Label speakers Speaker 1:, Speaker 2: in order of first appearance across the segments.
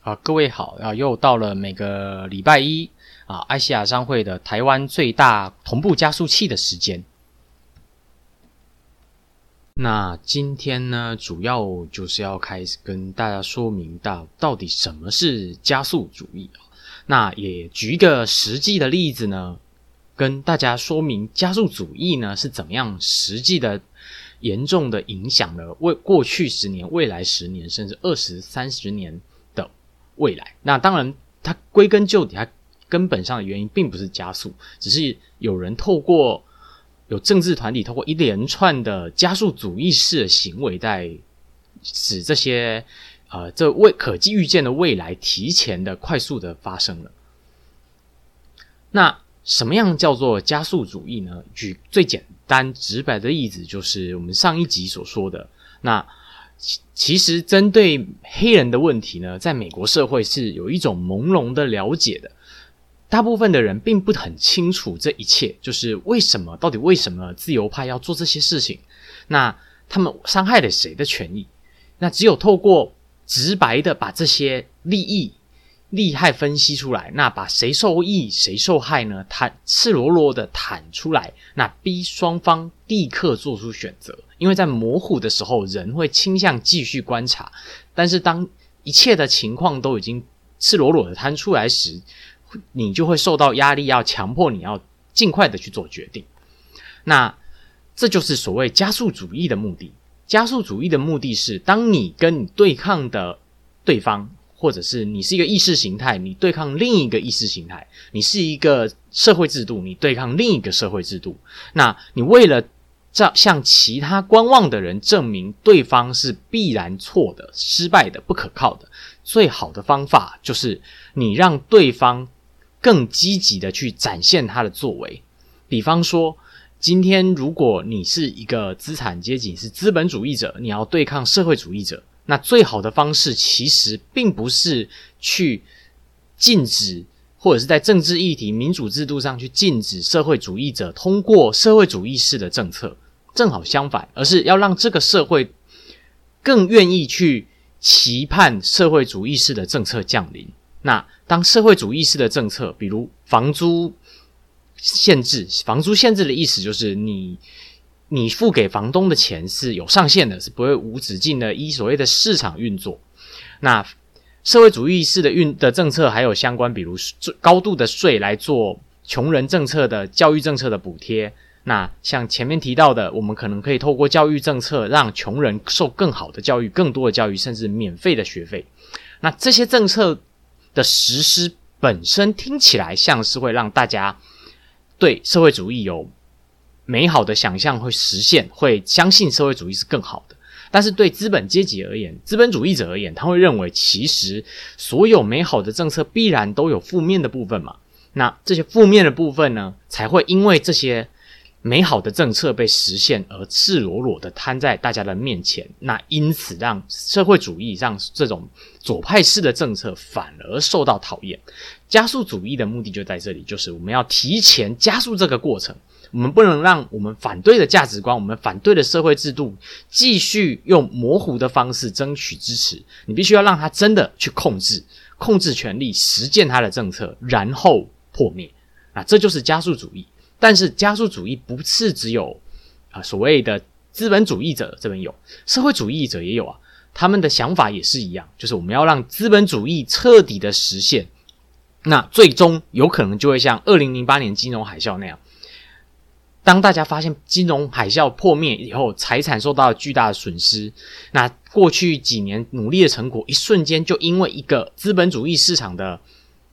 Speaker 1: 啊，各位好啊！又到了每个礼拜一啊，爱西亚商会的台湾最大同步加速器的时间。那今天呢，主要就是要开始跟大家说明到到底什么是加速主义啊。那也举一个实际的例子呢，跟大家说明加速主义呢是怎么样实际的严重的影响了未过去十年、未来十年，甚至二十三十年。未来，那当然，它归根究底，它根本上的原因并不是加速，只是有人透过有政治团体透过一连串的加速主义式的行为，在使这些呃这未可计预见的未来提前的快速的发生了。那什么样叫做加速主义呢？举最简单直白的例子，就是我们上一集所说的那。其实，针对黑人的问题呢，在美国社会是有一种朦胧的了解的。大部分的人并不很清楚这一切，就是为什么，到底为什么自由派要做这些事情？那他们伤害了谁的权益？那只有透过直白的把这些利益。利害分析出来，那把谁受益谁受害呢？坦赤裸裸的坦出来，那逼双方立刻做出选择。因为在模糊的时候，人会倾向继续观察；但是当一切的情况都已经赤裸裸的摊出来时，你就会受到压力，要强迫你要尽快的去做决定。那这就是所谓加速主义的目的。加速主义的目的是，当你跟你对抗的对方。或者是你是一个意识形态，你对抗另一个意识形态；你是一个社会制度，你对抗另一个社会制度。那你为了这向其他观望的人证明对方是必然错的、失败的、不可靠的，最好的方法就是你让对方更积极的去展现他的作为。比方说，今天如果你是一个资产阶级，是资本主义者，你要对抗社会主义者。那最好的方式其实并不是去禁止，或者是在政治议题、民主制度上去禁止社会主义者通过社会主义式的政策，正好相反，而是要让这个社会更愿意去期盼社会主义式的政策降临。那当社会主义式的政策，比如房租限制，房租限制的意思就是你。你付给房东的钱是有上限的，是不会无止境的依所谓的市场运作。那社会主义式的运的政策还有相关，比如高度的税来做穷人政策的教育政策的补贴。那像前面提到的，我们可能可以透过教育政策让穷人受更好的教育、更多的教育，甚至免费的学费。那这些政策的实施本身听起来像是会让大家对社会主义有。美好的想象会实现，会相信社会主义是更好的。但是对资本阶级而言，资本主义者而言，他会认为其实所有美好的政策必然都有负面的部分嘛？那这些负面的部分呢，才会因为这些美好的政策被实现而赤裸裸的摊在大家的面前。那因此让社会主义让这种左派式的政策反而受到讨厌。加速主义的目的就在这里，就是我们要提前加速这个过程。我们不能让我们反对的价值观、我们反对的社会制度继续用模糊的方式争取支持。你必须要让他真的去控制、控制权力、实践他的政策，然后破灭。啊，这就是加速主义。但是加速主义不是只有啊所谓的资本主义者这边有，社会主义者也有啊。他们的想法也是一样，就是我们要让资本主义彻底的实现。那最终有可能就会像二零零八年金融海啸那样。当大家发现金融海啸破灭以后，财产受到了巨大的损失，那过去几年努力的成果，一瞬间就因为一个资本主义市场的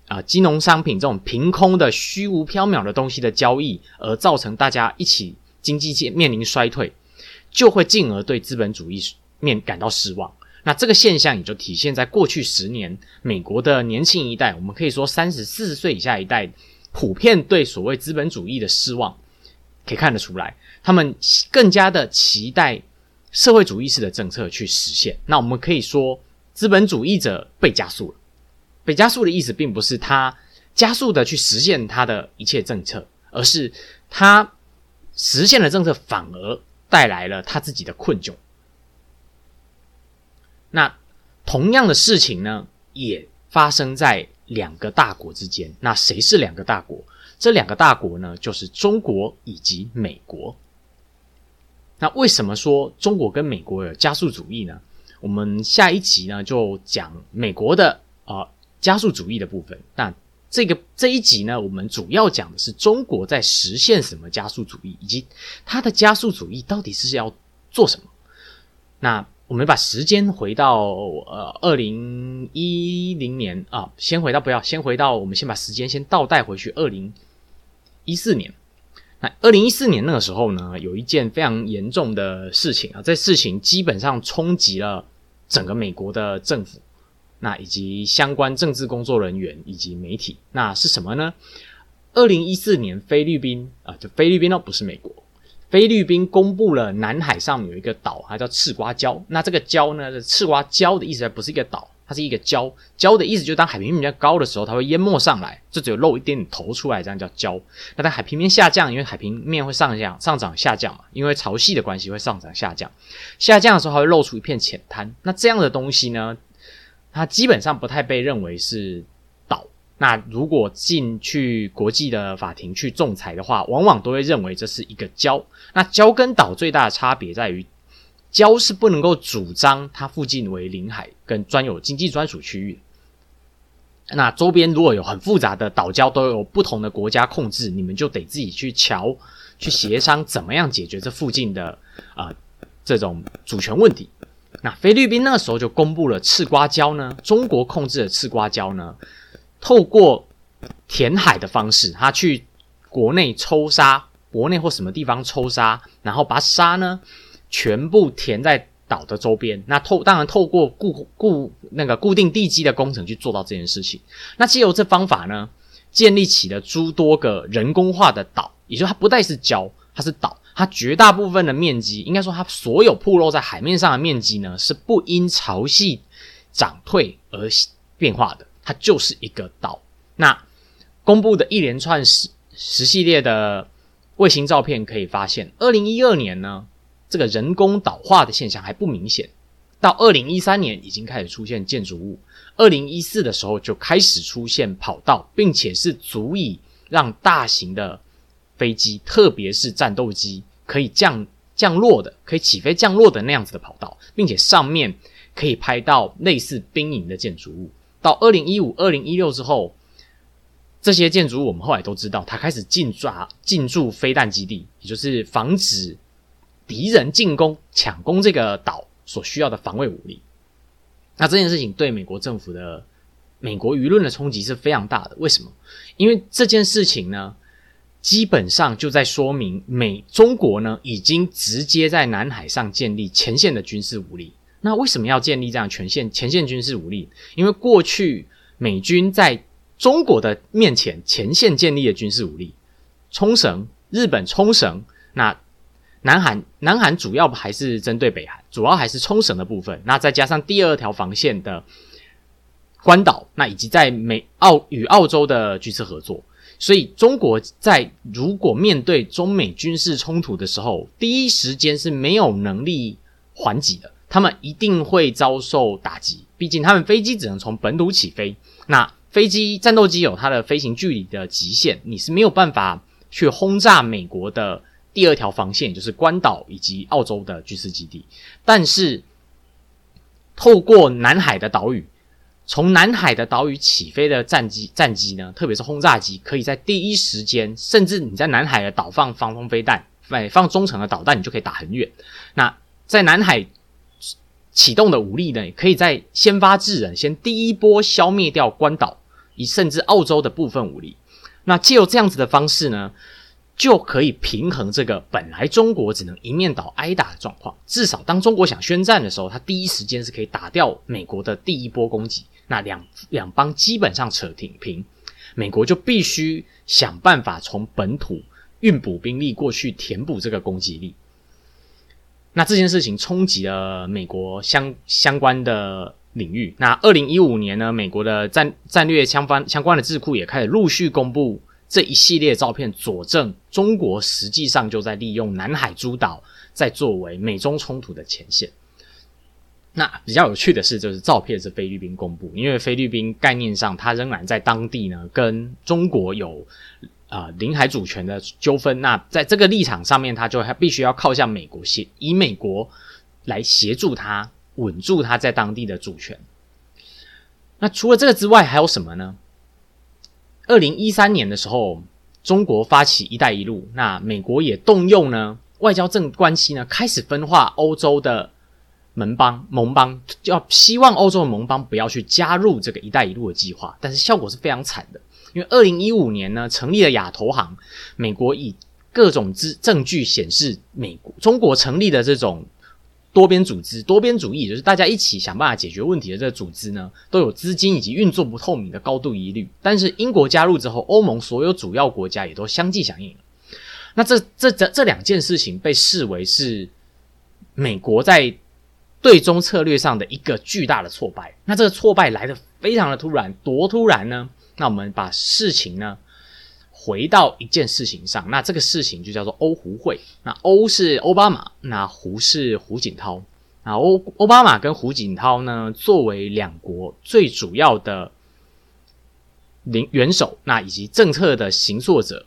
Speaker 1: 啊金融商品这种凭空的虚无缥缈的东西的交易，而造成大家一起经济界面临衰退，就会进而对资本主义面感到失望。那这个现象也就体现在过去十年美国的年轻一代，我们可以说三十四十岁以下一代，普遍对所谓资本主义的失望。可以看得出来，他们更加的期待社会主义式的政策去实现。那我们可以说，资本主义者被加速了。被加速的意思，并不是他加速的去实现他的一切政策，而是他实现了政策，反而带来了他自己的困窘。那同样的事情呢，也发生在两个大国之间。那谁是两个大国？这两个大国呢，就是中国以及美国。那为什么说中国跟美国有加速主义呢？我们下一集呢就讲美国的啊加速主义的部分。那这个这一集呢，我们主要讲的是中国在实现什么加速主义，以及它的加速主义到底是要做什么。那我们把时间回到呃二零一零年啊，先回到不要先回到我们先把时间先倒带回去二零一四年。那二零一四年那个时候呢，有一件非常严重的事情啊，这事情基本上冲击了整个美国的政府，那以及相关政治工作人员以及媒体。那是什么呢？二零一四年菲律宾啊，就菲律宾哦，不是美国，菲律宾公布了南海上有一个岛，它叫赤瓜礁。那这个礁呢，赤瓜礁的意思不是一个岛。它是一个礁，礁的意思就是当海平面比较高的时候，它会淹没上来，就只有露一点点头出来，这样叫礁。那当海平面下降，因为海平面会上降、上涨、下降嘛，因为潮汐的关系会上涨、下降。下降的时候，它会露出一片浅滩。那这样的东西呢，它基本上不太被认为是岛。那如果进去国际的法庭去仲裁的话，往往都会认为这是一个礁。那礁跟岛最大的差别在于。礁是不能够主张它附近为领海跟专有经济专属区域。那周边如果有很复杂的岛礁，都有不同的国家控制，你们就得自己去瞧、去协商，怎么样解决这附近的啊这种主权问题。那菲律宾那时候就公布了赤瓜礁呢，中国控制的赤瓜礁呢，透过填海的方式，它去国内抽沙，国内或什么地方抽沙，然后把沙呢。全部填在岛的周边，那透当然透过固固那个固定地基的工程去做到这件事情。那借由这方法呢，建立起了诸多个人工化的岛，也就它不再是礁，它是岛。它绝大部分的面积，应该说它所有铺露在海面上的面积呢，是不因潮汐涨退而变化的，它就是一个岛。那公布的一连串十十系列的卫星照片可以发现，二零一二年呢。这个人工岛化的现象还不明显，到二零一三年已经开始出现建筑物，二零一四的时候就开始出现跑道，并且是足以让大型的飞机，特别是战斗机可以降降落的，可以起飞降落的那样子的跑道，并且上面可以拍到类似兵营的建筑物。到二零一五、二零一六之后，这些建筑物我们后来都知道，它开始进抓进驻飞弹基地，也就是防止。敌人进攻抢攻这个岛所需要的防卫武力，那这件事情对美国政府的美国舆论的冲击是非常大的。为什么？因为这件事情呢，基本上就在说明美中国呢已经直接在南海上建立前线的军事武力。那为什么要建立这样全线前线军事武力？因为过去美军在中国的面前前线建立的军事武力，冲绳、日本冲绳那。南韩，南韩主要还是针对北韩，主要还是冲绳的部分。那再加上第二条防线的关岛，那以及在美澳与澳洲的军事合作，所以中国在如果面对中美军事冲突的时候，第一时间是没有能力还击的，他们一定会遭受打击。毕竟他们飞机只能从本土起飞，那飞机战斗机有它的飞行距离的极限，你是没有办法去轰炸美国的。第二条防线就是关岛以及澳洲的军事基地，但是透过南海的岛屿，从南海的岛屿起飞的战机战机呢，特别是轰炸机，可以在第一时间，甚至你在南海的岛放防空飞弹，放放中程的导弹，你就可以打很远。那在南海启动的武力呢，也可以在先发制人，先第一波消灭掉关岛，以甚至澳洲的部分武力。那借由这样子的方式呢？就可以平衡这个本来中国只能一面倒挨打的状况。至少当中国想宣战的时候，他第一时间是可以打掉美国的第一波攻击。那两两邦基本上扯挺平，美国就必须想办法从本土运补兵力过去填补这个攻击力。那这件事情冲击了美国相相关的领域。那二零一五年呢，美国的战战略相关相关的智库也开始陆续公布。这一系列照片佐证，中国实际上就在利用南海诸岛，在作为美中冲突的前线。那比较有趣的是，就是照片是菲律宾公布，因为菲律宾概念上它仍然在当地呢，跟中国有啊领海主权的纠纷。那在这个立场上面，他就还必须要靠向美国协，以美国来协助他稳住他在当地的主权。那除了这个之外，还有什么呢？二零一三年的时候，中国发起“一带一路”，那美国也动用呢外交政关系呢，开始分化欧洲的。盟邦盟邦要希望欧洲的盟邦不要去加入这个“一带一路”的计划，但是效果是非常惨的。因为二零一五年呢，成立了亚投行，美国以各种资证据显示，美国中国成立的这种多边组织、多边主义，就是大家一起想办法解决问题的这个组织呢，都有资金以及运作不透明的高度疑虑。但是英国加入之后，欧盟所有主要国家也都相继响应了。那这这这这两件事情被视为是美国在。对中策略上的一个巨大的挫败，那这个挫败来的非常的突然，多突然呢？那我们把事情呢回到一件事情上，那这个事情就叫做欧胡会。那欧是奥巴马，那胡是胡锦涛。那欧奥巴马跟胡锦涛呢，作为两国最主要的领元首，那以及政策的行作者，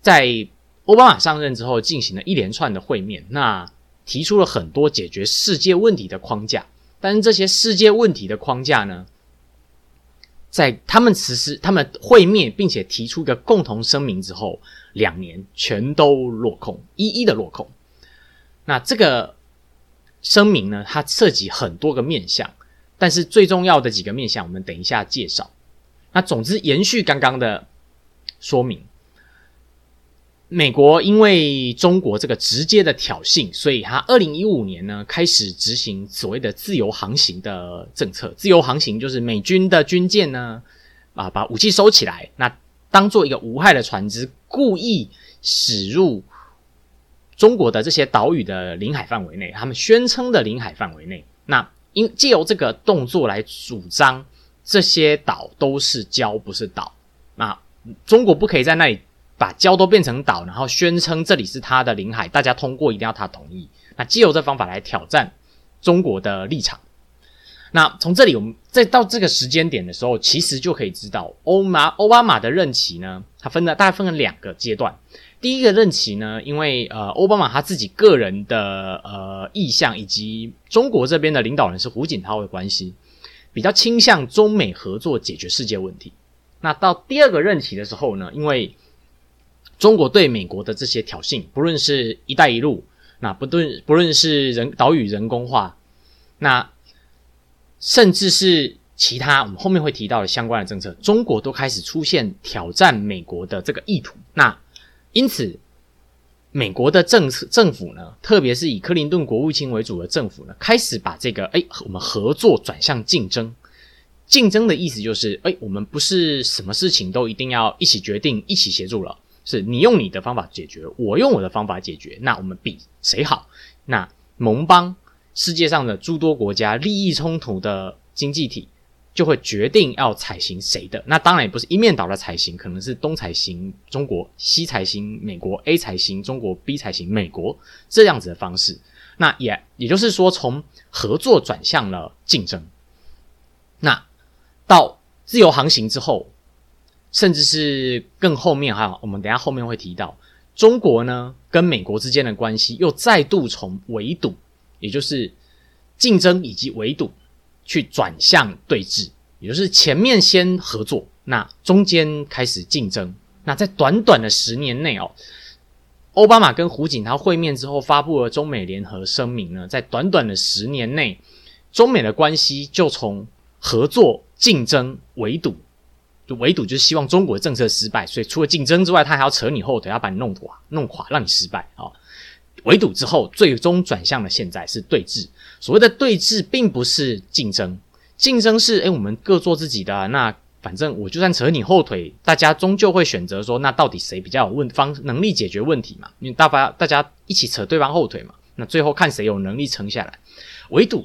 Speaker 1: 在奥巴马上任之后，进行了一连串的会面。那提出了很多解决世界问题的框架，但是这些世界问题的框架呢，在他们实施、他们会面，并且提出一个共同声明之后，两年全都落空，一一的落空。那这个声明呢，它涉及很多个面向，但是最重要的几个面向，我们等一下介绍。那总之，延续刚刚的说明。美国因为中国这个直接的挑衅，所以他二零一五年呢开始执行所谓的自由航行的政策。自由航行就是美军的军舰呢啊把武器收起来，那当做一个无害的船只，故意驶入中国的这些岛屿的领海范围内，他们宣称的领海范围内。那因借由这个动作来主张这些岛都是礁，不是岛。那中国不可以在那里。把礁都变成岛，然后宣称这里是他的领海，大家通过一定要他同意。那既有这方法来挑战中国的立场。那从这里，我们再到这个时间点的时候，其实就可以知道，欧马奥巴马的任期呢，他分了大概分了两个阶段。第一个任期呢，因为呃奥巴马他自己个人的呃意向，以及中国这边的领导人是胡锦涛的关系，比较倾向中美合作解决世界问题。那到第二个任期的时候呢，因为中国对美国的这些挑衅，不论是一带一路，那不论不论是人岛屿人工化，那甚至是其他我们后面会提到的相关的政策，中国都开始出现挑战美国的这个意图。那因此，美国的政策政府呢，特别是以克林顿国务卿为主的政府呢，开始把这个哎，我们合作转向竞争。竞争的意思就是，哎，我们不是什么事情都一定要一起决定、一起协助了。是你用你的方法解决，我用我的方法解决，那我们比谁好？那盟邦世界上的诸多国家利益冲突的经济体就会决定要采行谁的。那当然也不是一面倒的采行，可能是东采行中国，西采行美国，A 采行中国，B 采行美国这样子的方式。那也也就是说，从合作转向了竞争。那到自由航行之后。甚至是更后面哈，我们等下后面会提到，中国呢跟美国之间的关系又再度从围堵，也就是竞争以及围堵，去转向对峙，也就是前面先合作，那中间开始竞争。那在短短的十年内哦，奥巴马跟胡锦涛会面之后发布了中美联合声明呢，在短短的十年内，中美的关系就从合作、竞争、围堵。就围堵就是希望中国的政策失败，所以除了竞争之外，他还要扯你后腿，要把你弄垮、弄垮，让你失败啊！围堵之后，最终转向了现在是对峙。所谓的对峙，并不是竞争，竞争是哎，我们各做自己的。那反正我就算扯你后腿，大家终究会选择说，那到底谁比较有问方能力解决问题嘛？因为大家大家一起扯对方后腿嘛。那最后看谁有能力撑下来。围堵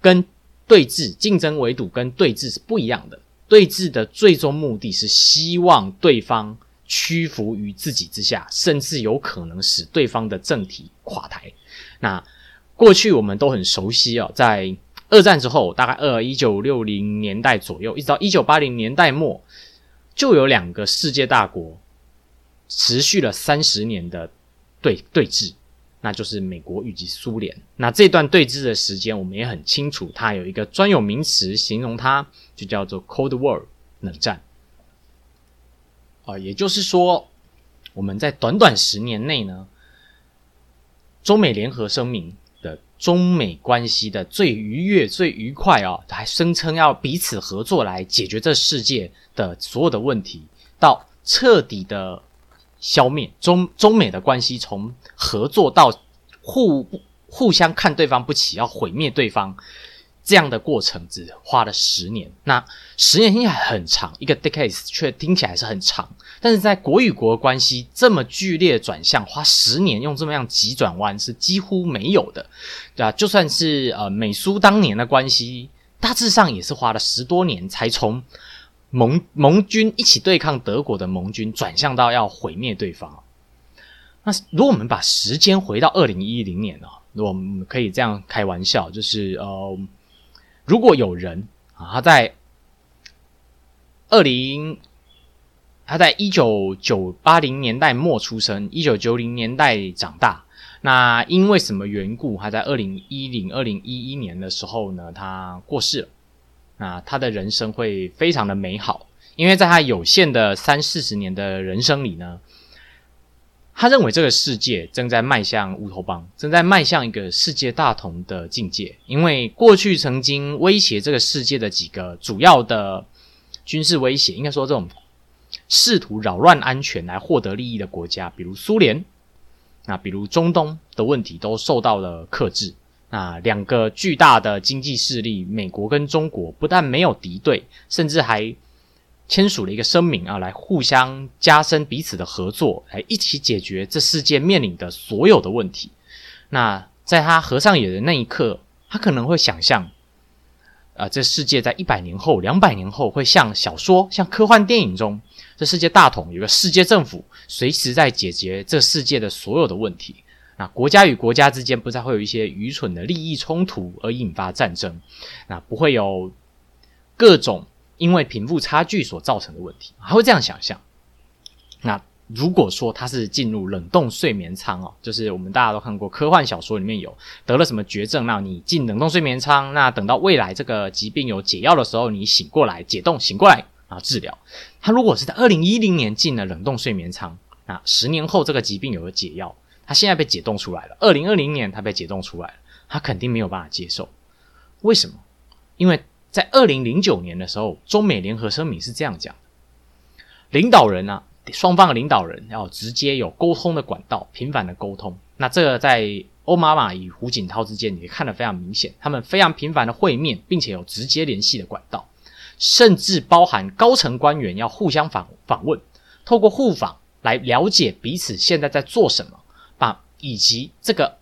Speaker 1: 跟对峙、竞争围堵跟对峙是不一样的。对峙的最终目的是希望对方屈服于自己之下，甚至有可能使对方的政体垮台。那过去我们都很熟悉哦，在二战之后，大概二一九六零年代左右，一直到一九八零年代末，就有两个世界大国持续了三十年的对对峙，那就是美国以及苏联。那这段对峙的时间，我们也很清楚，它有一个专有名词形容它，就叫做 Cold War 冷战。啊，也就是说，我们在短短十年内呢。中美联合声明的中美关系的最愉悦、最愉快啊，还声称要彼此合作来解决这世界的所有的问题，到彻底的消灭中中美的关系，从合作到互互相看对方不起，要毁灭对方。这样的过程只花了十年，那十年听起来很长，一个 decades 却听起来是很长。但是在国与国关系这么剧烈转向，花十年用这么样急转弯是几乎没有的，对吧？就算是呃美苏当年的关系，大致上也是花了十多年才从盟盟军一起对抗德国的盟军转向到要毁灭对方。那如果我们把时间回到二零一零年呢？我们可以这样开玩笑，就是呃。如果有人啊，他在二零，他在一九九八零年代末出生，一九九零年代长大，那因为什么缘故，他在二零一零、二零一一年的时候呢，他过世了。啊他的人生会非常的美好，因为在他有限的三四十年的人生里呢。他认为这个世界正在迈向乌托邦，正在迈向一个世界大同的境界。因为过去曾经威胁这个世界的几个主要的军事威胁，应该说这种试图扰乱安全来获得利益的国家，比如苏联，那比如中东的问题都受到了克制。那两个巨大的经济势力，美国跟中国，不但没有敌对，甚至还。签署了一个声明啊，来互相加深彼此的合作，来一起解决这世界面临的所有的问题。那在他合上眼的那一刻，他可能会想象，啊，这世界在一百年后、两百年后会像小说、像科幻电影中，这世界大同，有个世界政府随时在解决这世界的所有的问题。那国家与国家之间不再会有一些愚蠢的利益冲突而引发战争，那不会有各种。因为贫富差距所造成的问题，还会这样想象。那如果说他是进入冷冻睡眠舱哦，就是我们大家都看过科幻小说里面有得了什么绝症，那你进冷冻睡眠舱，那等到未来这个疾病有解药的时候，你醒过来解冻醒过来啊治疗。他如果是在二零一零年进了冷冻睡眠舱，那十年后这个疾病有了解药，他现在被解冻出来了，二零二零年他被解冻出来了，他肯定没有办法接受。为什么？因为。在二零零九年的时候，中美联合声明是这样讲的：领导人啊，双方的领导人要直接有沟通的管道，频繁的沟通。那这个在欧妈妈与胡锦涛之间也看得非常明显，他们非常频繁的会面，并且有直接联系的管道，甚至包含高层官员要互相访访问，透过互访来了解彼此现在在做什么，以及这个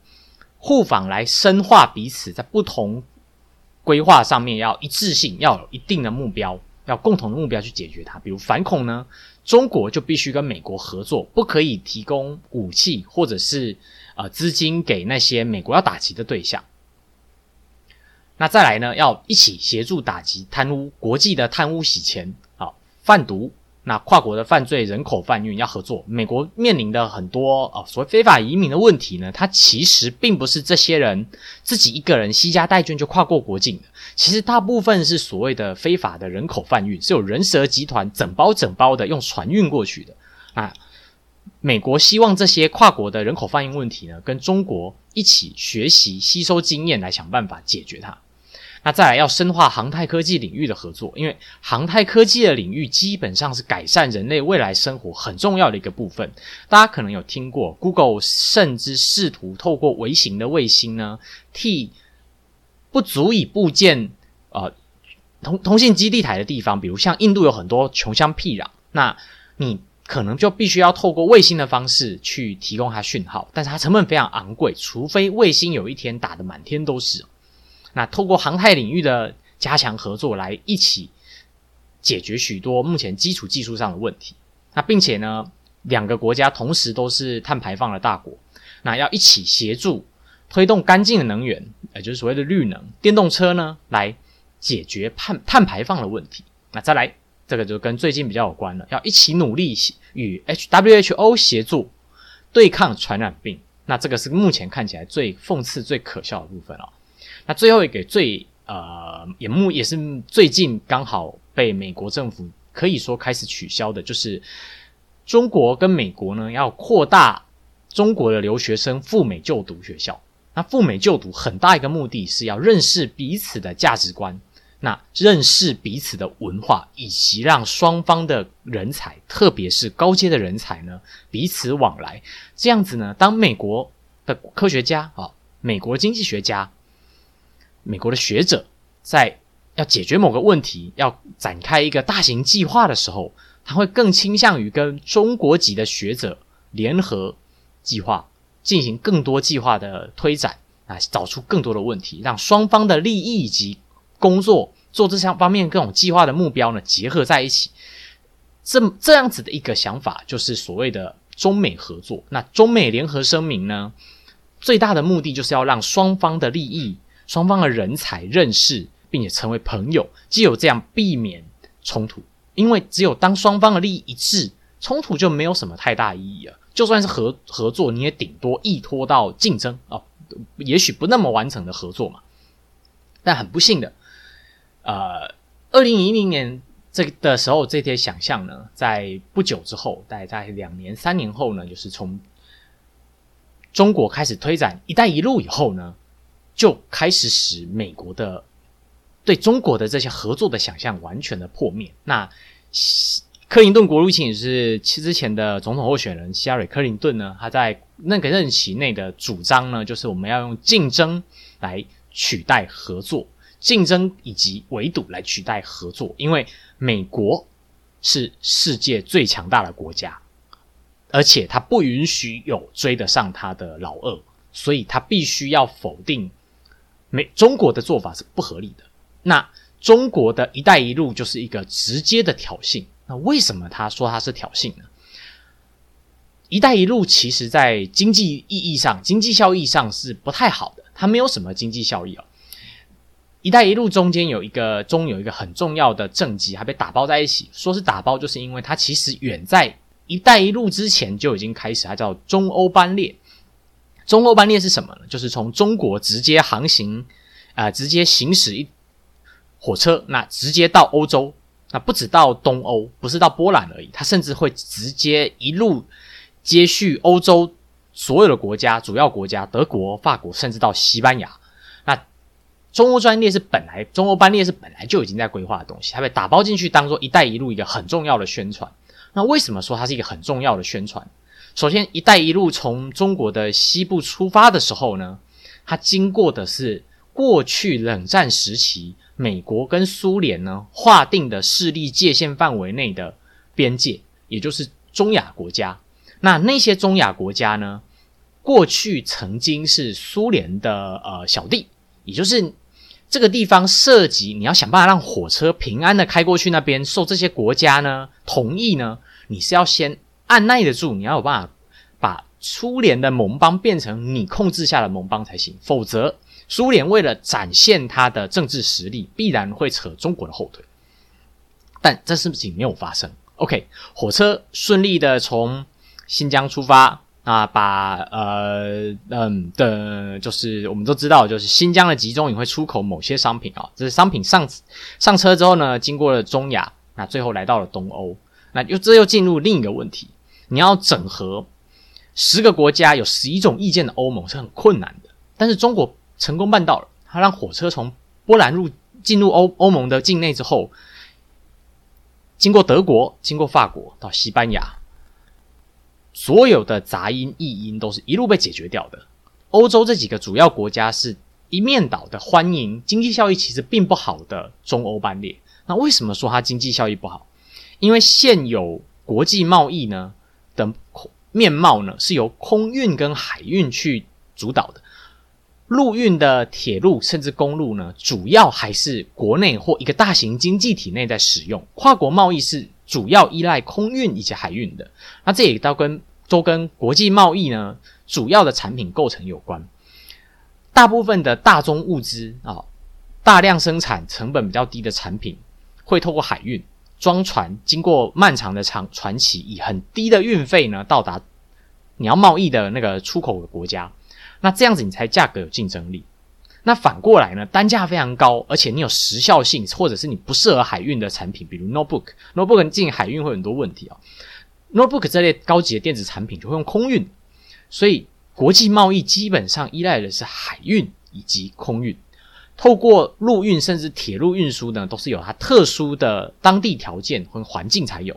Speaker 1: 互访来深化彼此在不同。规划上面要一致性，要有一定的目标，要共同的目标去解决它。比如反恐呢，中国就必须跟美国合作，不可以提供武器或者是呃资金给那些美国要打击的对象。那再来呢，要一起协助打击贪污，国际的贪污洗钱，好贩毒。那跨国的犯罪、人口贩运要合作。美国面临的很多啊，所谓非法移民的问题呢，它其实并不是这些人自己一个人惜家带眷就跨过国境的。其实大部分是所谓的非法的人口贩运，是有人蛇集团整包整包的用船运过去的。啊，美国希望这些跨国的人口贩运问题呢，跟中国一起学习、吸收经验，来想办法解决它。那再来要深化航太科技领域的合作，因为航太科技的领域基本上是改善人类未来生活很重要的一个部分。大家可能有听过，Google 甚至试图透过微型的卫星呢，替不足以部件呃通通信基地台的地方，比如像印度有很多穷乡僻壤，那你可能就必须要透过卫星的方式去提供它讯号，但是它成本非常昂贵，除非卫星有一天打得满天都是。那透过航太领域的加强合作，来一起解决许多目前基础技术上的问题。那并且呢，两个国家同时都是碳排放的大国，那要一起协助推动干净的能源，也就是所谓的绿能，电动车呢，来解决碳碳排放的问题。那再来，这个就跟最近比较有关了，要一起努力与 WHO 协助对抗传染病。那这个是目前看起来最讽刺、最可笑的部分哦。那最后一个最呃，也目也是最近刚好被美国政府可以说开始取消的，就是中国跟美国呢要扩大中国的留学生赴美就读学校。那赴美就读很大一个目的是要认识彼此的价值观。那认识彼此的文化，以及让双方的人才，特别是高阶的人才呢，彼此往来，这样子呢，当美国的科学家啊，美国经济学家，美国的学者在要解决某个问题，要展开一个大型计划的时候，他会更倾向于跟中国籍的学者联合计划，进行更多计划的推展啊，找出更多的问题，让双方的利益以及。工作做这项方面各种计划的目标呢，结合在一起，这这样子的一个想法，就是所谓的中美合作。那中美联合声明呢，最大的目的就是要让双方的利益、双方的人才认识，并且成为朋友，既有这样避免冲突。因为只有当双方的利益一致，冲突就没有什么太大意义了。就算是合合作，你也顶多依托到竞争啊，也许不那么完整的合作嘛。但很不幸的。呃，二零一零年这个的时候，这些想象呢，在不久之后，大概在两年、三年后呢，就是从中国开始推展“一带一路”以后呢，就开始使美国的对中国的这些合作的想象完全的破灭。那克林顿国务卿也是之前的总统候选人希拉里·克林顿呢，他在那个任期内的主张呢，就是我们要用竞争来取代合作。竞争以及围堵来取代合作，因为美国是世界最强大的国家，而且它不允许有追得上它的老二，所以它必须要否定美中国的做法是不合理的。那中国的一带一路就是一个直接的挑衅。那为什么他说他是挑衅呢？一带一路其实在经济意义上、经济效益上是不太好的，它没有什么经济效益哦。“一带一路”中间有一个中有一个很重要的政绩，还被打包在一起。说是打包，就是因为它其实远在“一带一路”之前就已经开始，它叫中欧班列。中欧班列是什么呢？就是从中国直接航行，啊，直接行驶一火车，那直接到欧洲，那不止到东欧，不是到波兰而已，它甚至会直接一路接续欧洲所有的国家，主要国家，德国、法国，甚至到西班牙。那中欧专列是本来，中欧班列是本来就已经在规划的东西，它被打包进去当做“一带一路”一个很重要的宣传。那为什么说它是一个很重要的宣传？首先，“一带一路”从中国的西部出发的时候呢，它经过的是过去冷战时期美国跟苏联呢划定的势力界限范围内的边界，也就是中亚国家。那那些中亚国家呢，过去曾经是苏联的呃小弟，也就是。这个地方涉及，你要想办法让火车平安的开过去那边，受这些国家呢同意呢，你是要先按耐得住，你要有办法把苏联的盟邦变成你控制下的盟邦才行，否则苏联为了展现它的政治实力，必然会扯中国的后腿。但这事情没有发生。OK，火车顺利的从新疆出发。啊，把呃嗯的，就是我们都知道，就是新疆的集中营会出口某些商品啊，这些商品上上车之后呢，经过了中亚，那最后来到了东欧，那又这又进入另一个问题，你要整合十个国家有十一种意见的欧盟是很困难的，但是中国成功办到了，它让火车从波兰入进入欧欧盟的境内之后，经过德国，经过法国到西班牙。所有的杂音、异音都是一路被解决掉的。欧洲这几个主要国家是一面倒的欢迎经济效益其实并不好的中欧班列。那为什么说它经济效益不好？因为现有国际贸易呢的面貌呢是由空运跟海运去主导的，陆运的铁路甚至公路呢，主要还是国内或一个大型经济体内在使用。跨国贸易是主要依赖空运以及海运的。那这也都跟都跟国际贸易呢主要的产品构成有关。大部分的大宗物资啊，大量生产成本比较低的产品，会透过海运装船，经过漫长的长船期，以很低的运费呢到达你要贸易的那个出口的国家。那这样子你才价格有竞争力。那反过来呢，单价非常高，而且你有时效性，或者是你不适合海运的产品，比如 notebook，notebook 进海运会很多问题啊。notebook 这类高级的电子产品就会用空运，所以国际贸易基本上依赖的是海运以及空运。透过陆运甚至铁路运输呢，都是有它特殊的当地条件和环境才有。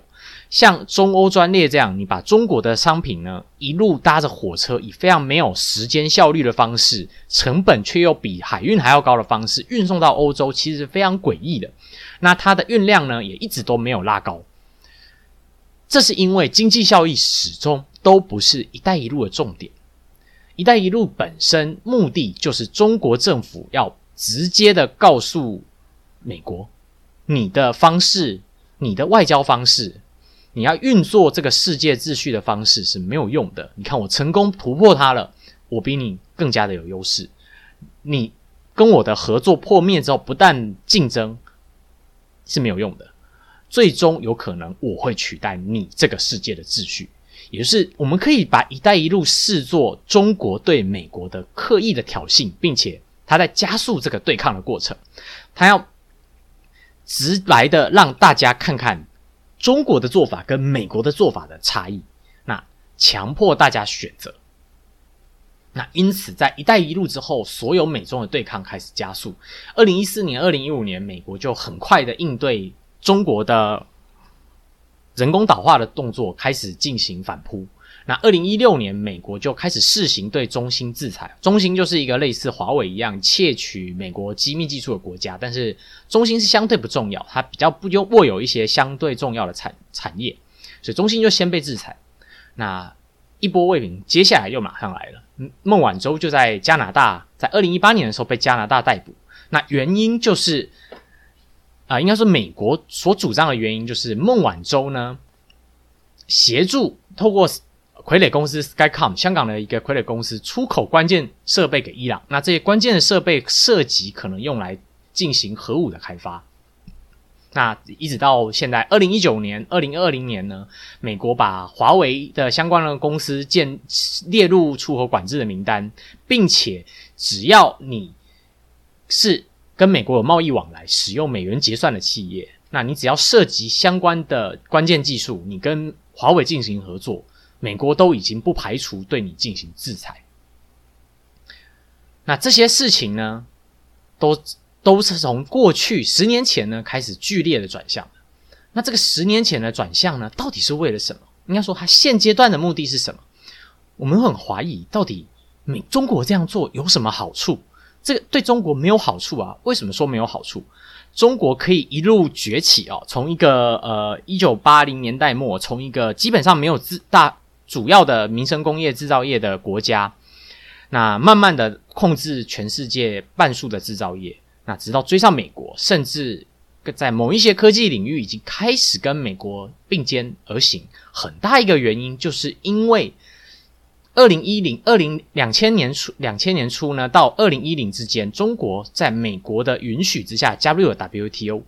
Speaker 1: 像中欧专列这样，你把中国的商品呢一路搭着火车，以非常没有时间效率的方式，成本却又比海运还要高的方式运送到欧洲，其实是非常诡异的。那它的运量呢，也一直都没有拉高。这是因为经济效益始终都不是“一带一路”的重点，“一带一路”本身目的就是中国政府要直接的告诉美国，你的方式，你的外交方式。你要运作这个世界秩序的方式是没有用的。你看，我成功突破它了，我比你更加的有优势。你跟我的合作破灭之后，不但竞争是没有用的，最终有可能我会取代你这个世界的秩序。也就是我们可以把“一带一路”视作中国对美国的刻意的挑衅，并且他在加速这个对抗的过程。他要直来的让大家看看。中国的做法跟美国的做法的差异，那强迫大家选择。那因此，在“一带一路”之后，所有美中的对抗开始加速。二零一四年、二零一五年，美国就很快的应对中国的人工岛化的动作，开始进行反扑。那二零一六年，美国就开始试行对中兴制裁。中兴就是一个类似华为一样窃取美国机密技术的国家，但是中兴是相对不重要，它比较不就握有一些相对重要的产产业，所以中兴就先被制裁。那一波未平，接下来又马上来了。孟晚舟就在加拿大，在二零一八年的时候被加拿大逮捕。那原因就是啊，应该说美国所主张的原因就是孟晚舟呢协助透过。傀儡公司 Skycom 香港的一个傀儡公司出口关键设备给伊朗，那这些关键的设备涉及可能用来进行核武的开发。那一直到现在，二零一九年、二零二零年呢，美国把华为的相关的公司建列入出口管制的名单，并且只要你是跟美国有贸易往来、使用美元结算的企业，那你只要涉及相关的关键技术，你跟华为进行合作。美国都已经不排除对你进行制裁，那这些事情呢，都都是从过去十年前呢开始剧烈的转向。那这个十年前的转向呢，到底是为了什么？应该说，它现阶段的目的是什么？我们很怀疑，到底美中国这样做有什么好处？这个对中国没有好处啊？为什么说没有好处？中国可以一路崛起哦，从一个呃一九八零年代末，从一个基本上没有自大。主要的民生工业制造业的国家，那慢慢的控制全世界半数的制造业，那直到追上美国，甚至在某一些科技领域已经开始跟美国并肩而行。很大一个原因就是因为二零一零二零两千年初两千年初呢，到二零一零之间，中国在美国的允许之下加入了 WTO。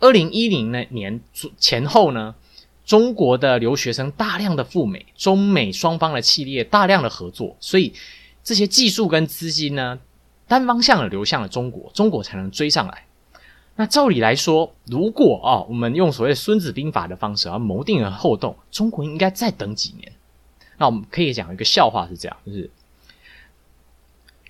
Speaker 1: 二零一零那年前后呢。中国的留学生大量的赴美，中美双方的企业大量的合作，所以这些技术跟资金呢，单方向的流向了中国，中国才能追上来。那照理来说，如果啊，我们用所谓《孙子兵法》的方式而谋定而后动，中国应该再等几年。那我们可以讲一个笑话是这样，就是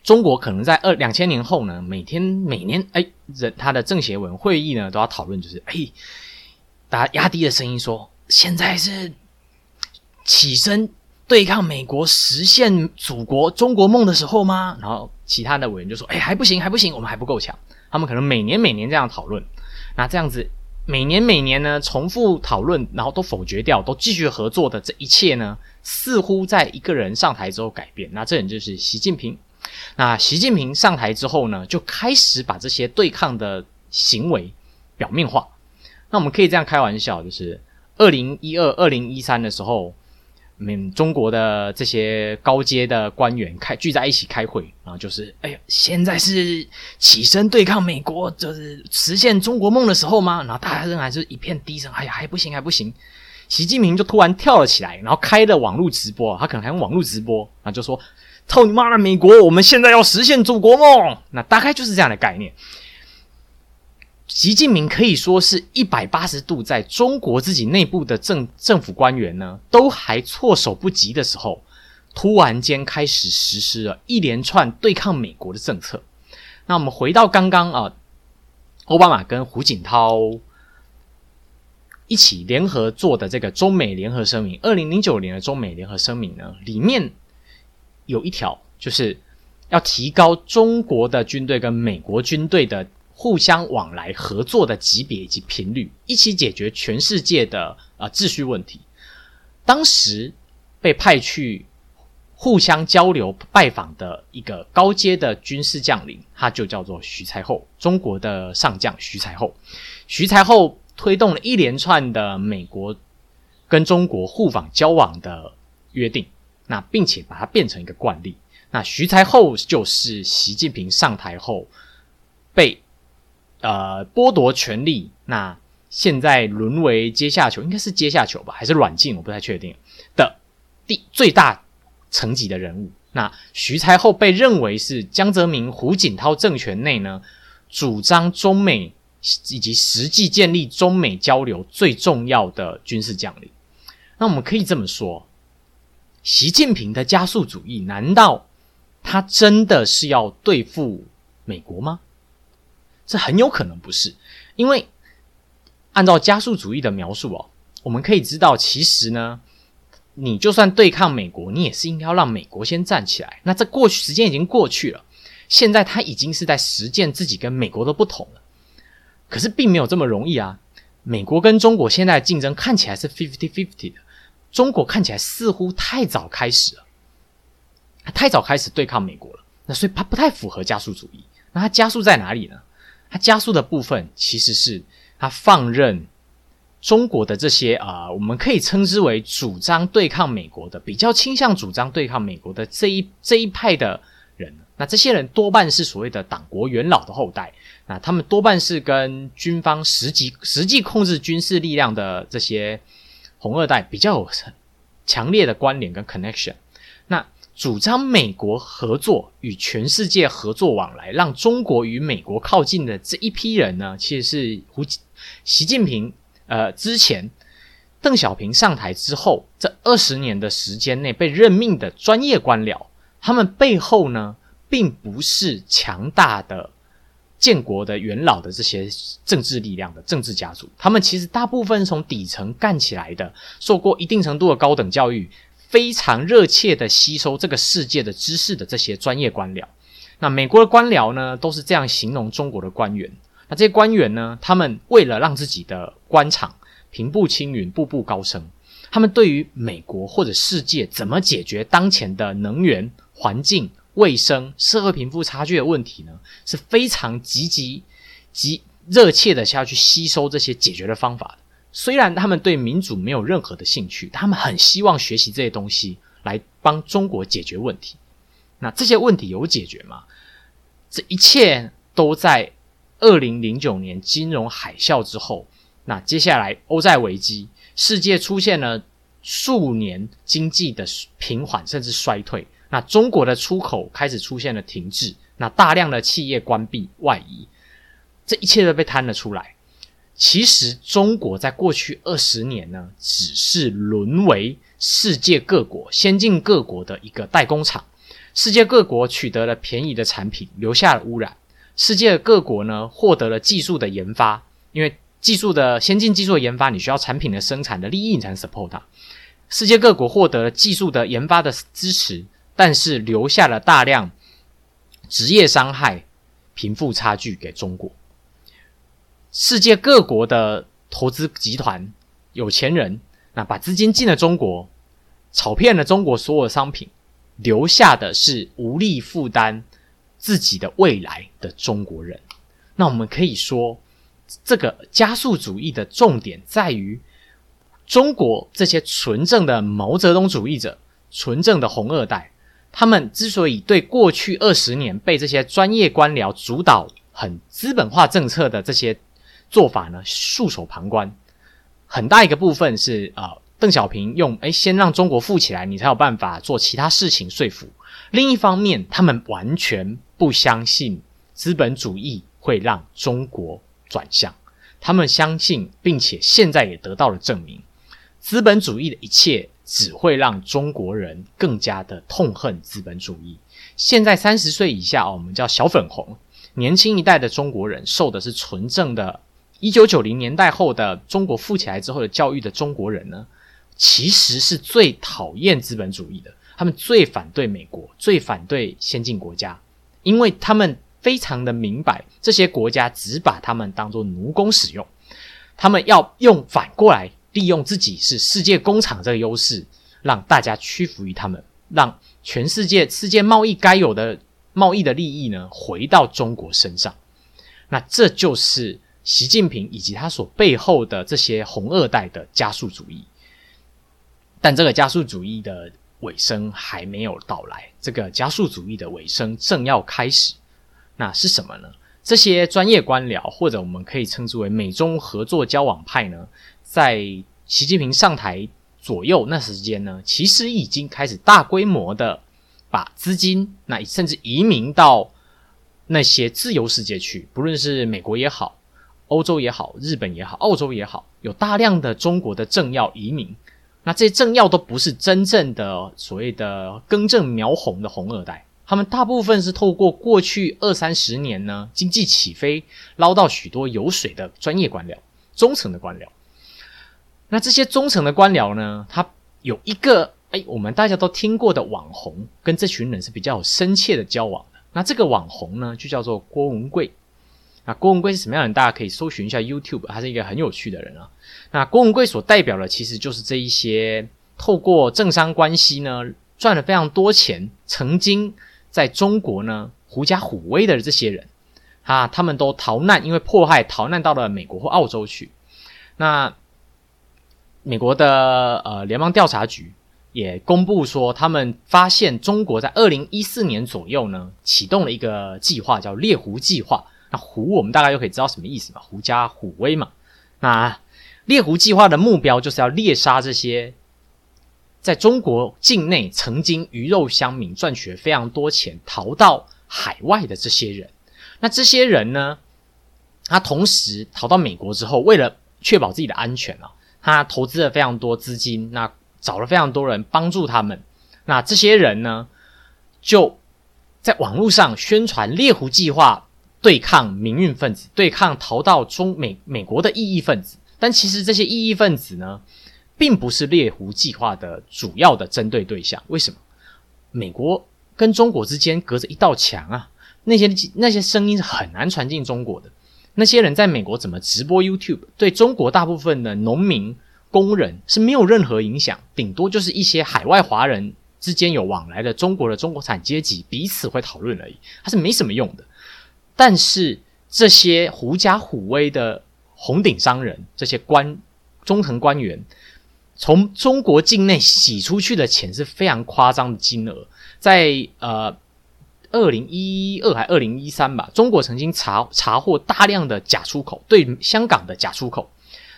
Speaker 1: 中国可能在二两千年后呢，每天每年哎，人他的政协委会议呢都要讨论，就是哎，大家压低的声音说。现在是起身对抗美国、实现祖国中国梦的时候吗？然后其他的委员就说：“哎，还不行，还不行，我们还不够强。”他们可能每年每年这样讨论，那这样子每年每年呢重复讨论，然后都否决掉，都继续合作的这一切呢，似乎在一个人上台之后改变。那这人就是习近平。那习近平上台之后呢，就开始把这些对抗的行为表面化。那我们可以这样开玩笑，就是。二零一二、二零一三的时候，嗯，中国的这些高阶的官员开聚在一起开会，然后就是，哎呀，现在是起身对抗美国，就是实现中国梦的时候吗？然后大家仍然是一片低声，哎呀，还不行，还不行。习近平就突然跳了起来，然后开了网络直播，他可能还用网络直播，然后就说：“操你妈的美国，我们现在要实现祖国梦。”那大概就是这样的概念。习近平可以说是一百八十度，在中国自己内部的政政府官员呢，都还措手不及的时候，突然间开始实施了一连串对抗美国的政策。那我们回到刚刚啊，奥巴马跟胡锦涛一起联合做的这个中美联合声明，二零零九年的中美联合声明呢，里面有一条就是要提高中国的军队跟美国军队的。互相往来合作的级别以及频率，一起解决全世界的啊秩序问题。当时被派去互相交流拜访的一个高阶的军事将领，他就叫做徐才厚，中国的上将徐才厚。徐才厚推动了一连串的美国跟中国互访交往的约定，那并且把它变成一个惯例。那徐才厚就是习近平上台后被。呃，剥夺权力，那现在沦为阶下囚，应该是阶下囚吧，还是软禁？我不太确定。的第最大层级的人物，那徐才厚被认为是江泽民、胡锦涛政权内呢，主张中美以及实际建立中美交流最重要的军事将领。那我们可以这么说，习近平的加速主义，难道他真的是要对付美国吗？这很有可能不是，因为按照加速主义的描述哦，我们可以知道，其实呢，你就算对抗美国，你也是应该要让美国先站起来。那这过去时间已经过去了，现在他已经是在实践自己跟美国的不同了。可是并没有这么容易啊！美国跟中国现在的竞争看起来是 fifty fifty 的，中国看起来似乎太早开始了，太早开始对抗美国了。那所以它不太符合加速主义。那它加速在哪里呢？它加速的部分其实是它放任中国的这些啊，我们可以称之为主张对抗美国的，比较倾向主张对抗美国的这一这一派的人。那这些人多半是所谓的党国元老的后代，那他们多半是跟军方实际实际控制军事力量的这些红二代比较有强烈的关联跟 connection。主张美国合作与全世界合作往来，让中国与美国靠近的这一批人呢，其实是胡习近平呃之前邓小平上台之后这二十年的时间内被任命的专业官僚，他们背后呢，并不是强大的建国的元老的这些政治力量的政治家族，他们其实大部分从底层干起来的，受过一定程度的高等教育。非常热切的吸收这个世界的知识的这些专业官僚，那美国的官僚呢，都是这样形容中国的官员。那这些官员呢，他们为了让自己的官场平步青云、步步高升，他们对于美国或者世界怎么解决当前的能源、环境、卫生、社会贫富差距的问题呢，是非常积极、极热切的下去吸收这些解决的方法。虽然他们对民主没有任何的兴趣，他们很希望学习这些东西来帮中国解决问题。那这些问题有解决吗？这一切都在二零零九年金融海啸之后。那接下来欧债危机，世界出现了数年经济的平缓甚至衰退。那中国的出口开始出现了停滞，那大量的企业关闭外移，这一切都被摊了出来。其实，中国在过去二十年呢，只是沦为世界各国先进各国的一个代工厂。世界各国取得了便宜的产品，留下了污染。世界各国呢，获得了技术的研发，因为技术的先进技术研发，你需要产品的生产的利益才能 support 它。世界各国获得了技术的研发的支持，但是留下了大量职业伤害、贫富差距给中国。世界各国的投资集团、有钱人，那把资金进了中国，炒骗了中国所有商品，留下的是无力负担自己的未来的中国人。那我们可以说，这个加速主义的重点在于中国这些纯正的毛泽东主义者、纯正的红二代，他们之所以对过去二十年被这些专业官僚主导、很资本化政策的这些做法呢束手旁观，很大一个部分是啊，邓小平用哎先让中国富起来，你才有办法做其他事情说服。另一方面，他们完全不相信资本主义会让中国转向，他们相信，并且现在也得到了证明。资本主义的一切只会让中国人更加的痛恨资本主义。现在三十岁以下哦，我们叫小粉红，年轻一代的中国人受的是纯正的。一九九零年代后的中国富起来之后的教育的中国人呢，其实是最讨厌资本主义的。他们最反对美国，最反对先进国家，因为他们非常的明白，这些国家只把他们当做奴工使用，他们要用反过来。利用自己是世界工厂这个优势，让大家屈服于他们，让全世界世界贸易该有的贸易的利益呢回到中国身上。那这就是习近平以及他所背后的这些红二代的加速主义。但这个加速主义的尾声还没有到来，这个加速主义的尾声正要开始。那是什么呢？这些专业官僚，或者我们可以称之为美中合作交往派呢？在习近平上台左右那时间呢，其实已经开始大规模的把资金，那甚至移民到那些自由世界去，不论是美国也好、欧洲也好、日本也好、澳洲也好，有大量的中国的政要移民。那这些政要都不是真正的所谓的根正苗红的红二代，他们大部分是透过过去二三十年呢经济起飞，捞到许多油水的专业官僚、中层的官僚。那这些中层的官僚呢？他有一个哎，我们大家都听过的网红，跟这群人是比较有深切的交往的。那这个网红呢，就叫做郭文贵。郭文贵是什么样的人？大家可以搜寻一下 YouTube，他是一个很有趣的人啊。那郭文贵所代表的，其实就是这一些透过政商关系呢，赚了非常多钱，曾经在中国呢狐假虎威的这些人啊，他们都逃难，因为迫害逃难到了美国或澳洲去。那美国的呃联邦调查局也公布说，他们发现中国在二零一四年左右呢，启动了一个计划，叫猎狐计划。那狐我们大概就可以知道什么意思嘛，狐假虎威嘛。那猎狐计划的目标就是要猎杀这些在中国境内曾经鱼肉乡民赚取了非常多钱逃到海外的这些人。那这些人呢，他同时逃到美国之后，为了确保自己的安全啊。他投资了非常多资金，那找了非常多人帮助他们。那这些人呢，就在网络上宣传猎狐计划，对抗民运分子，对抗逃到中美美国的异议分子。但其实这些异议分子呢，并不是猎狐计划的主要的针对对象。为什么？美国跟中国之间隔着一道墙啊，那些那些声音是很难传进中国的。那些人在美国怎么直播 YouTube，对中国大部分的农民、工人是没有任何影响，顶多就是一些海外华人之间有往来的中国的中国产阶级彼此会讨论而已，它是没什么用的。但是这些狐假虎威的红顶商人、这些官中层官员，从中国境内洗出去的钱是非常夸张的金额，在呃。二零一二还二零一三吧，中国曾经查查获大量的假出口，对香港的假出口。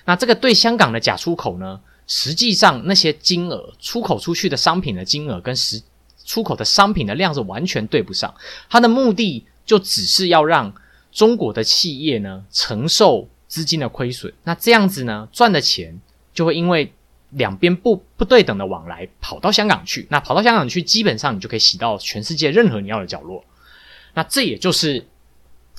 Speaker 1: 那这个对香港的假出口呢，实际上那些金额出口出去的商品的金额跟实出口的商品的量是完全对不上。它的目的就只是要让中国的企业呢承受资金的亏损。那这样子呢赚的钱就会因为。两边不不对等的往来，跑到香港去，那跑到香港去，基本上你就可以洗到全世界任何你要的角落。那这也就是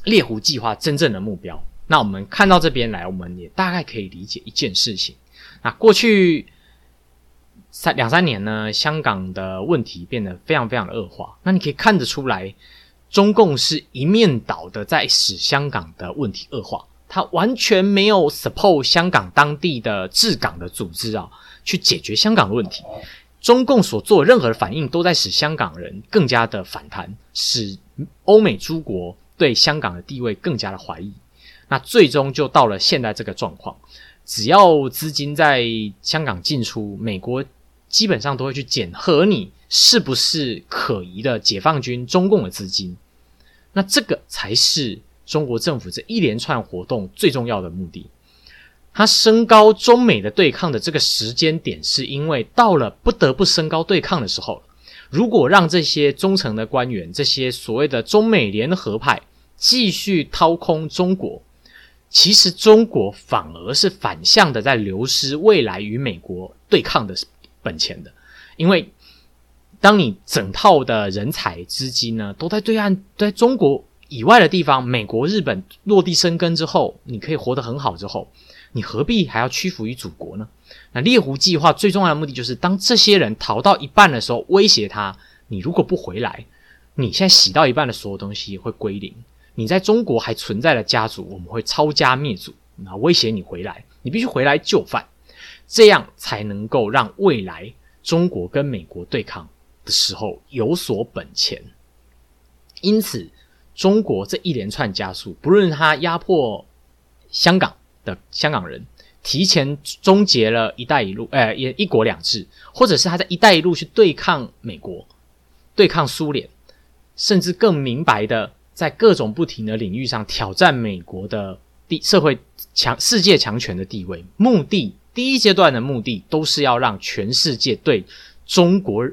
Speaker 1: 猎狐计划真正的目标。那我们看到这边来，我们也大概可以理解一件事情。那过去三两三年呢，香港的问题变得非常非常的恶化。那你可以看得出来，中共是一面倒的在使香港的问题恶化。他完全没有 support 香港当地的治港的组织啊，去解决香港的问题。中共所做任何的反应，都在使香港人更加的反弹，使欧美诸国对香港的地位更加的怀疑。那最终就到了现在这个状况。只要资金在香港进出，美国基本上都会去检核你是不是可疑的解放军、中共的资金。那这个才是中国政府这一连串活动最重要的目的。它升高中美的对抗的这个时间点，是因为到了不得不升高对抗的时候如果让这些中层的官员、这些所谓的中美联合派继续掏空中国，其实中国反而是反向的在流失未来与美国对抗的本钱的。因为当你整套的人才资金呢都在对岸，在中国以外的地方，美国、日本落地生根之后，你可以活得很好之后。你何必还要屈服于祖国呢？那猎狐计划最重要的目的就是，当这些人逃到一半的时候，威胁他：你如果不回来，你现在洗到一半的所有东西会归零。你在中国还存在的家族，我们会抄家灭族。那威胁你回来，你必须回来就范，这样才能够让未来中国跟美国对抗的时候有所本钱。因此，中国这一连串加速，不论他压迫香港。的香港人提前终结了一带一路，呃，也一国两制，或者是他在一带一路去对抗美国、对抗苏联，甚至更明白的在各种不停的领域上挑战美国的地社会强世界强权的地位。目的第一阶段的目的都是要让全世界对中国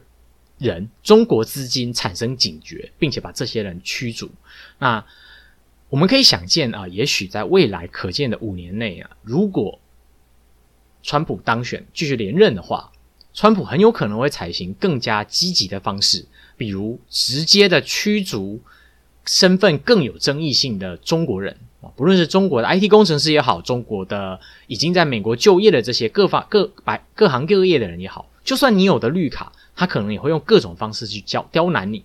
Speaker 1: 人、中国资金产生警觉，并且把这些人驱逐。那。我们可以想见啊，也许在未来可见的五年内啊，如果川普当选继续连任的话，川普很有可能会采行更加积极的方式，比如直接的驱逐身份更有争议性的中国人啊，不论是中国的 IT 工程师也好，中国的已经在美国就业的这些各方各白各行各业的人也好，就算你有的绿卡，他可能也会用各种方式去教刁难你，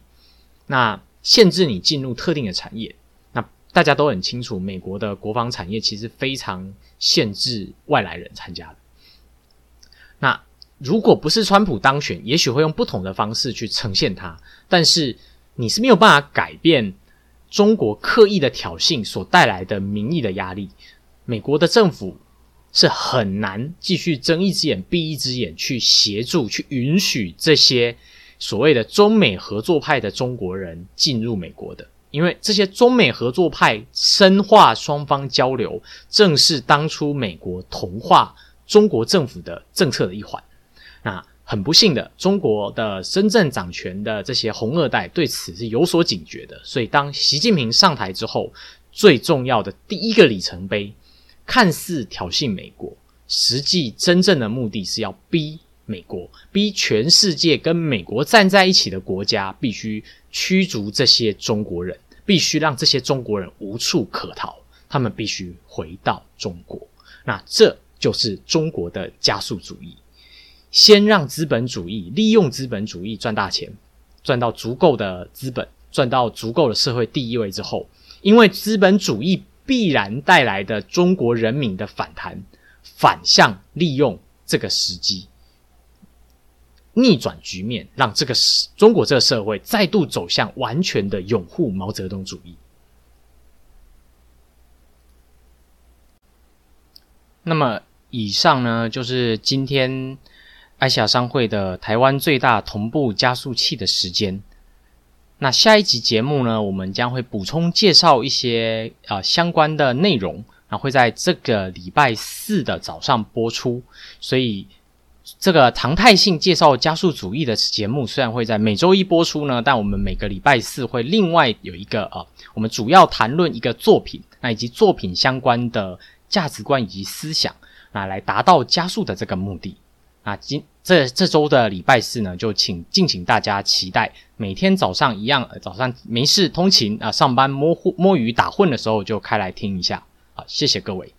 Speaker 1: 那限制你进入特定的产业。那大家都很清楚，美国的国防产业其实非常限制外来人参加的。那如果不是川普当选，也许会用不同的方式去呈现它。但是你是没有办法改变中国刻意的挑衅所带来的民意的压力。美国的政府是很难继续睁一只眼闭一只眼去协助、去允许这些所谓的中美合作派的中国人进入美国的。因为这些中美合作派深化双方交流，正是当初美国同化中国政府的政策的一环。那很不幸的，中国的真正掌权的这些红二代对此是有所警觉的。所以，当习近平上台之后，最重要的第一个里程碑，看似挑衅美国，实际真正的目的是要逼美国，逼全世界跟美国站在一起的国家必须驱逐这些中国人。必须让这些中国人无处可逃，他们必须回到中国。那这就是中国的加速主义：先让资本主义利用资本主义赚大钱，赚到足够的资本，赚到足够的社会地位之后，因为资本主义必然带来的中国人民的反弹，反向利用这个时机。逆转局面，让这个中国这个社会再度走向完全的拥护毛泽东主义。那么，以上呢就是今天爱亚商会的台湾最大同步加速器的时间。那下一集节目呢，我们将会补充介绍一些啊相关的内容，那会在这个礼拜四的早上播出，所以。这个常态性介绍加速主义的节目虽然会在每周一播出呢，但我们每个礼拜四会另外有一个啊，我们主要谈论一个作品，那以及作品相关的价值观以及思想，那来达到加速的这个目的。那今这这周的礼拜四呢，就请敬请大家期待，每天早上一样，早上没事通勤啊，上班摸摸鱼打混的时候就开来听一下好，谢谢各位。